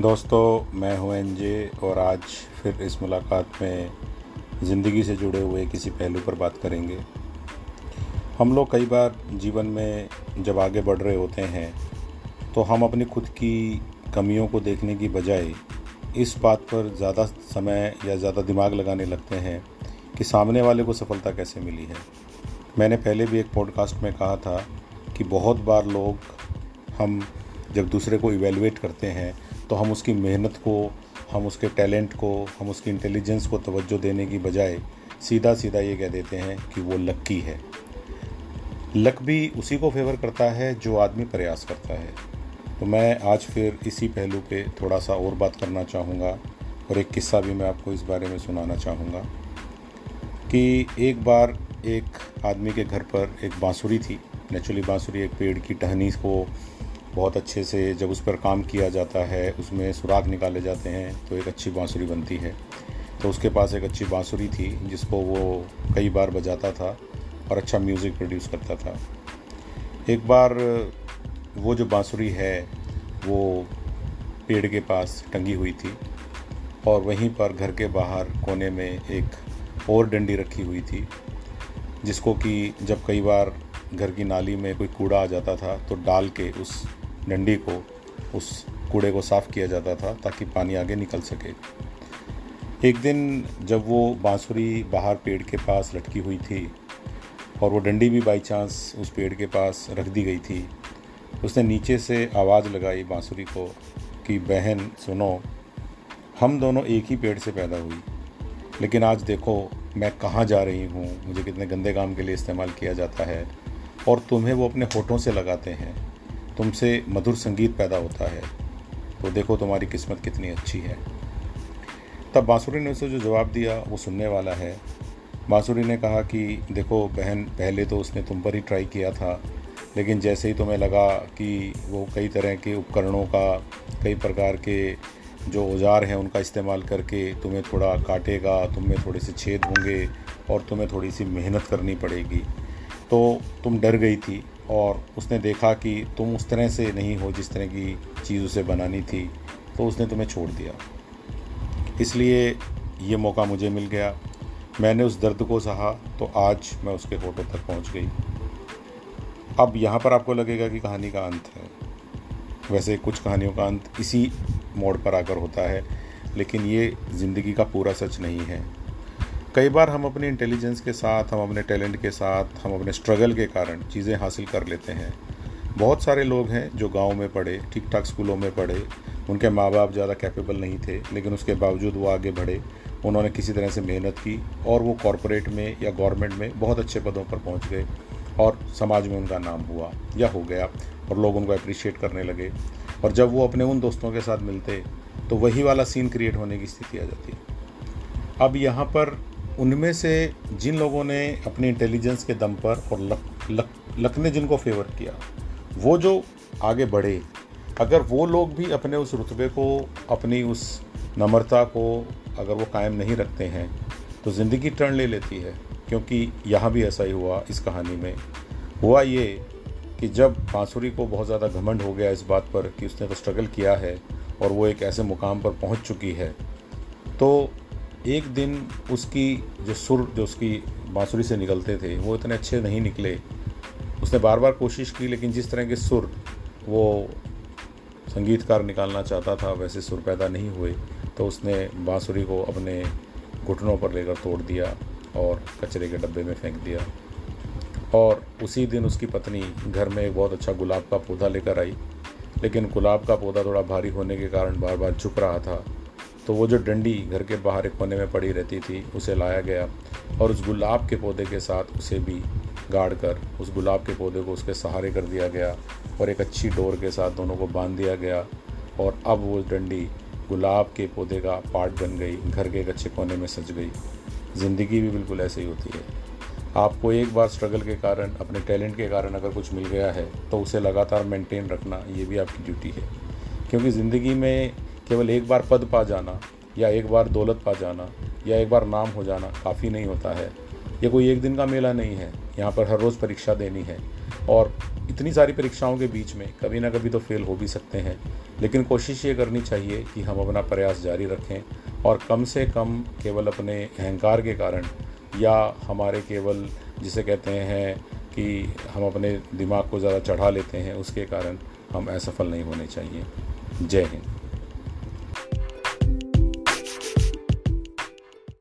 दोस्तों, मैं हूँ एनजे और आज फिर इस मुलाकात में ज़िंदगी से जुड़े हुए किसी पहलू पर बात करेंगे। हम लोग कई बार जीवन में जब आगे बढ़ रहे होते हैं तो हम अपनी खुद की कमियों को देखने की बजाय इस बात पर ज़्यादा समय या ज़्यादा दिमाग लगाने लगते हैं कि सामने वाले को सफलता कैसे मिली है। मैंने पहले भी एक पॉडकास्ट में कहा था कि बहुत बार लोग हम जब दूसरे को इवेलुएट करते हैं तो हम उसकी मेहनत को, हम उसके टैलेंट को, हम उसकी इंटेलिजेंस को तवज्जो देने की बजाय सीधा सीधा ये कह देते हैं कि वो लक्की है। लक भी उसी को फेवर करता है जो आदमी प्रयास करता है। तो मैं आज फिर इसी पहलू पे थोड़ा सा और बात करना चाहूँगा और एक किस्सा भी मैं आपको इस बारे में सुनाना चाहूँगा कि एक बार एक आदमी के घर पर एक बांसुरी थी। नेचुरली बांसुरी एक पेड़ की टहनी को बहुत अच्छे से जब उस पर काम किया जाता है, उसमें सुराग निकाले जाते हैं तो एक अच्छी बांसुरी बनती है। तो उसके पास एक अच्छी बांसुरी थी, जिसको वो कई बार बजाता था और अच्छा म्यूज़िक प्रोड्यूस करता था। एक बार वो जो बांसुरी है, वो पेड़ के पास टंगी हुई थी और वहीं पर घर के बाहर कोने में एक और डंडी रखी हुई थी, जिसको कि जब कई बार घर की नाली में कोई कूड़ा आ जाता था तो डाल के उस डंडी को, उस कूड़े को साफ़ किया जाता था ताकि पानी आगे निकल सके। एक दिन जब वो बांसुरी बाहर पेड़ के पास लटकी हुई थी और वो डंडी भी बाई चांस उस पेड़ के पास रख दी गई थी, उसने नीचे से आवाज़ लगाई बांसुरी को कि, बहन, सुनो, हम दोनों एक ही पेड़ से पैदा हुई, लेकिन आज देखो, मैं कहाँ जा रही हूँ? मुझे कितने गंदे काम के लिए इस्तेमाल किया जाता है और तुम्हें वो अपने होठों से लगाते हैं। तुमसे मधुर संगीत पैदा होता है। तो देखो तुम्हारी किस्मत कितनी अच्छी है। तब बांसुरी ने उसे जो जवाब दिया, वो सुनने वाला है। बांसुरी ने कहा कि, देखो बहन, पहले तो उसने तुम पर ही ट्राई किया था, लेकिन जैसे ही तुम्हें लगा कि वो कई तरह के उपकरणों का, कई प्रकार के जो औज़ार हैं, उनका इस्तेमाल करके तुम्हें थोड़ा काटेगा, तुम्हें थोड़े से छेद होंगे और तुम्हें थोड़ी सी मेहनत करनी पड़ेगी। तो तुम डर गई थी। और उसने देखा कि तुम उस तरह से नहीं हो जिस तरह की चीज़ उसे बनानी थी तो उसने तुम्हें छोड़ दिया। इसलिए ये मौका मुझे मिल गया। मैंने उस दर्द को सहा तो आज मैं उसके होटल तक पहुँच गई। अब यहाँ पर आपको लगेगा कि कहानी का अंत है। वैसे कुछ कहानियों का अंत इसी मोड़ पर आकर होता है, लेकिन ये ज़िंदगी का पूरा सच नहीं है। कई बार हम अपनी इंटेलिजेंस के साथ, हम अपने टैलेंट के साथ, हम अपने स्ट्रगल के कारण चीज़ें हासिल कर लेते हैं। बहुत सारे लोग हैं जो गाँव में पढ़े ठीक ठाक स्कूलों में पढ़े, उनके माँ बाप ज़्यादा कैपेबल नहीं थे, लेकिन उसके बावजूद वो आगे बढ़े। उन्होंने किसी तरह से मेहनत की और वो कॉरपोरेट में या गवर्नमेंट में बहुत अच्छे पदों पर पहुँच गए और समाज में उनका नाम हुआ। या हो गया और लोग उनको अप्रिशिएट करने लगे। और जब वो अपने उन दोस्तों के साथ मिलते तो वही वाला सीन क्रिएट होने की स्थिति आ जाती अब यहाँ पर उनमें से जिन लोगों ने अपनी इंटेलिजेंस के दम पर और लक लक लक ने जिनको फेवर किया, वो जो आगे बढ़े, अगर वो लोग भी अपने उस रुतबे को, अपनी उस नम्रता को अगर वो कायम नहीं रखते हैं तो ज़िंदगी टर्न ले लेती है, क्योंकि यहाँ भी ऐसा ही हुआ इस कहानी में। हुआ ये कि जब बांसुरी को बहुत ज़्यादा घमंड हो गया इस बात पर कि उसने तो स्ट्रगल किया है और वो एक ऐसे मुकाम पर पहुँच चुकी है तो एक दिन उसकी जो सुर, जो उसकी बांसुरी से निकलते थे, वो इतने अच्छे नहीं निकले। उसने बार बार कोशिश की, लेकिन जिस तरह के सुर, वो संगीतकार निकालना चाहता था, वैसे सुर पैदा नहीं हुए। तो उसने बांसुरी को अपने घुटनों पर लेकर तोड़ दिया और कचरे के डब्बे में फेंक दिया। और उसी दिन उसकी पत्नी घर में एक बहुत अच्छा गुलाब का पौधा लेकर आई। लेकिन गुलाब का पौधा थोड़ा भारी होने के कारण बार बार झुक रहा था। तो वो जो डंडी घर के बाहर एक कोने में पड़ी रहती थी, उसे लाया गया और उस गुलाब के पौधे के साथ उसे भी गाड़ कर उस गुलाब के पौधे को उसके सहारे कर दिया गया और एक अच्छी डोर के साथ दोनों को बाँध दिया गया और अब वो डंडी गुलाब के पौधे का पार्ट बन गई, घर के एक अच्छे कोने में सज गई। ज़िंदगी भी बिल्कुल ऐसे ही होती है। आपको एक बार स्ट्रगल के कारण, अपने टैलेंट के कारण अगर कुछ मिल गया है तो उसे लगातार मेंटेन रखना, ये भी आपकी ड्यूटी है। क्योंकि ज़िंदगी में केवल एक बार पद पा जाना, या एक बार दौलत पा जाना, या एक बार नाम हो जाना काफ़ी नहीं होता है। ये कोई एक दिन का मेला नहीं है। यहाँ पर हर रोज़ परीक्षा देनी है। और इतनी सारी परीक्षाओं के बीच में कभी ना कभी तो फेल हो भी सकते हैं। लेकिन कोशिश ये करनी चाहिए कि हम अपना प्रयास जारी रखें और कम से कम केवल अपने अहंकार के कारण या हमारे केवल जिसे कहते हैं कि हम अपने दिमाग को ज़्यादा चढ़ा लेते हैं, उसके कारण हम असफल नहीं होने चाहिए। जय हिंद।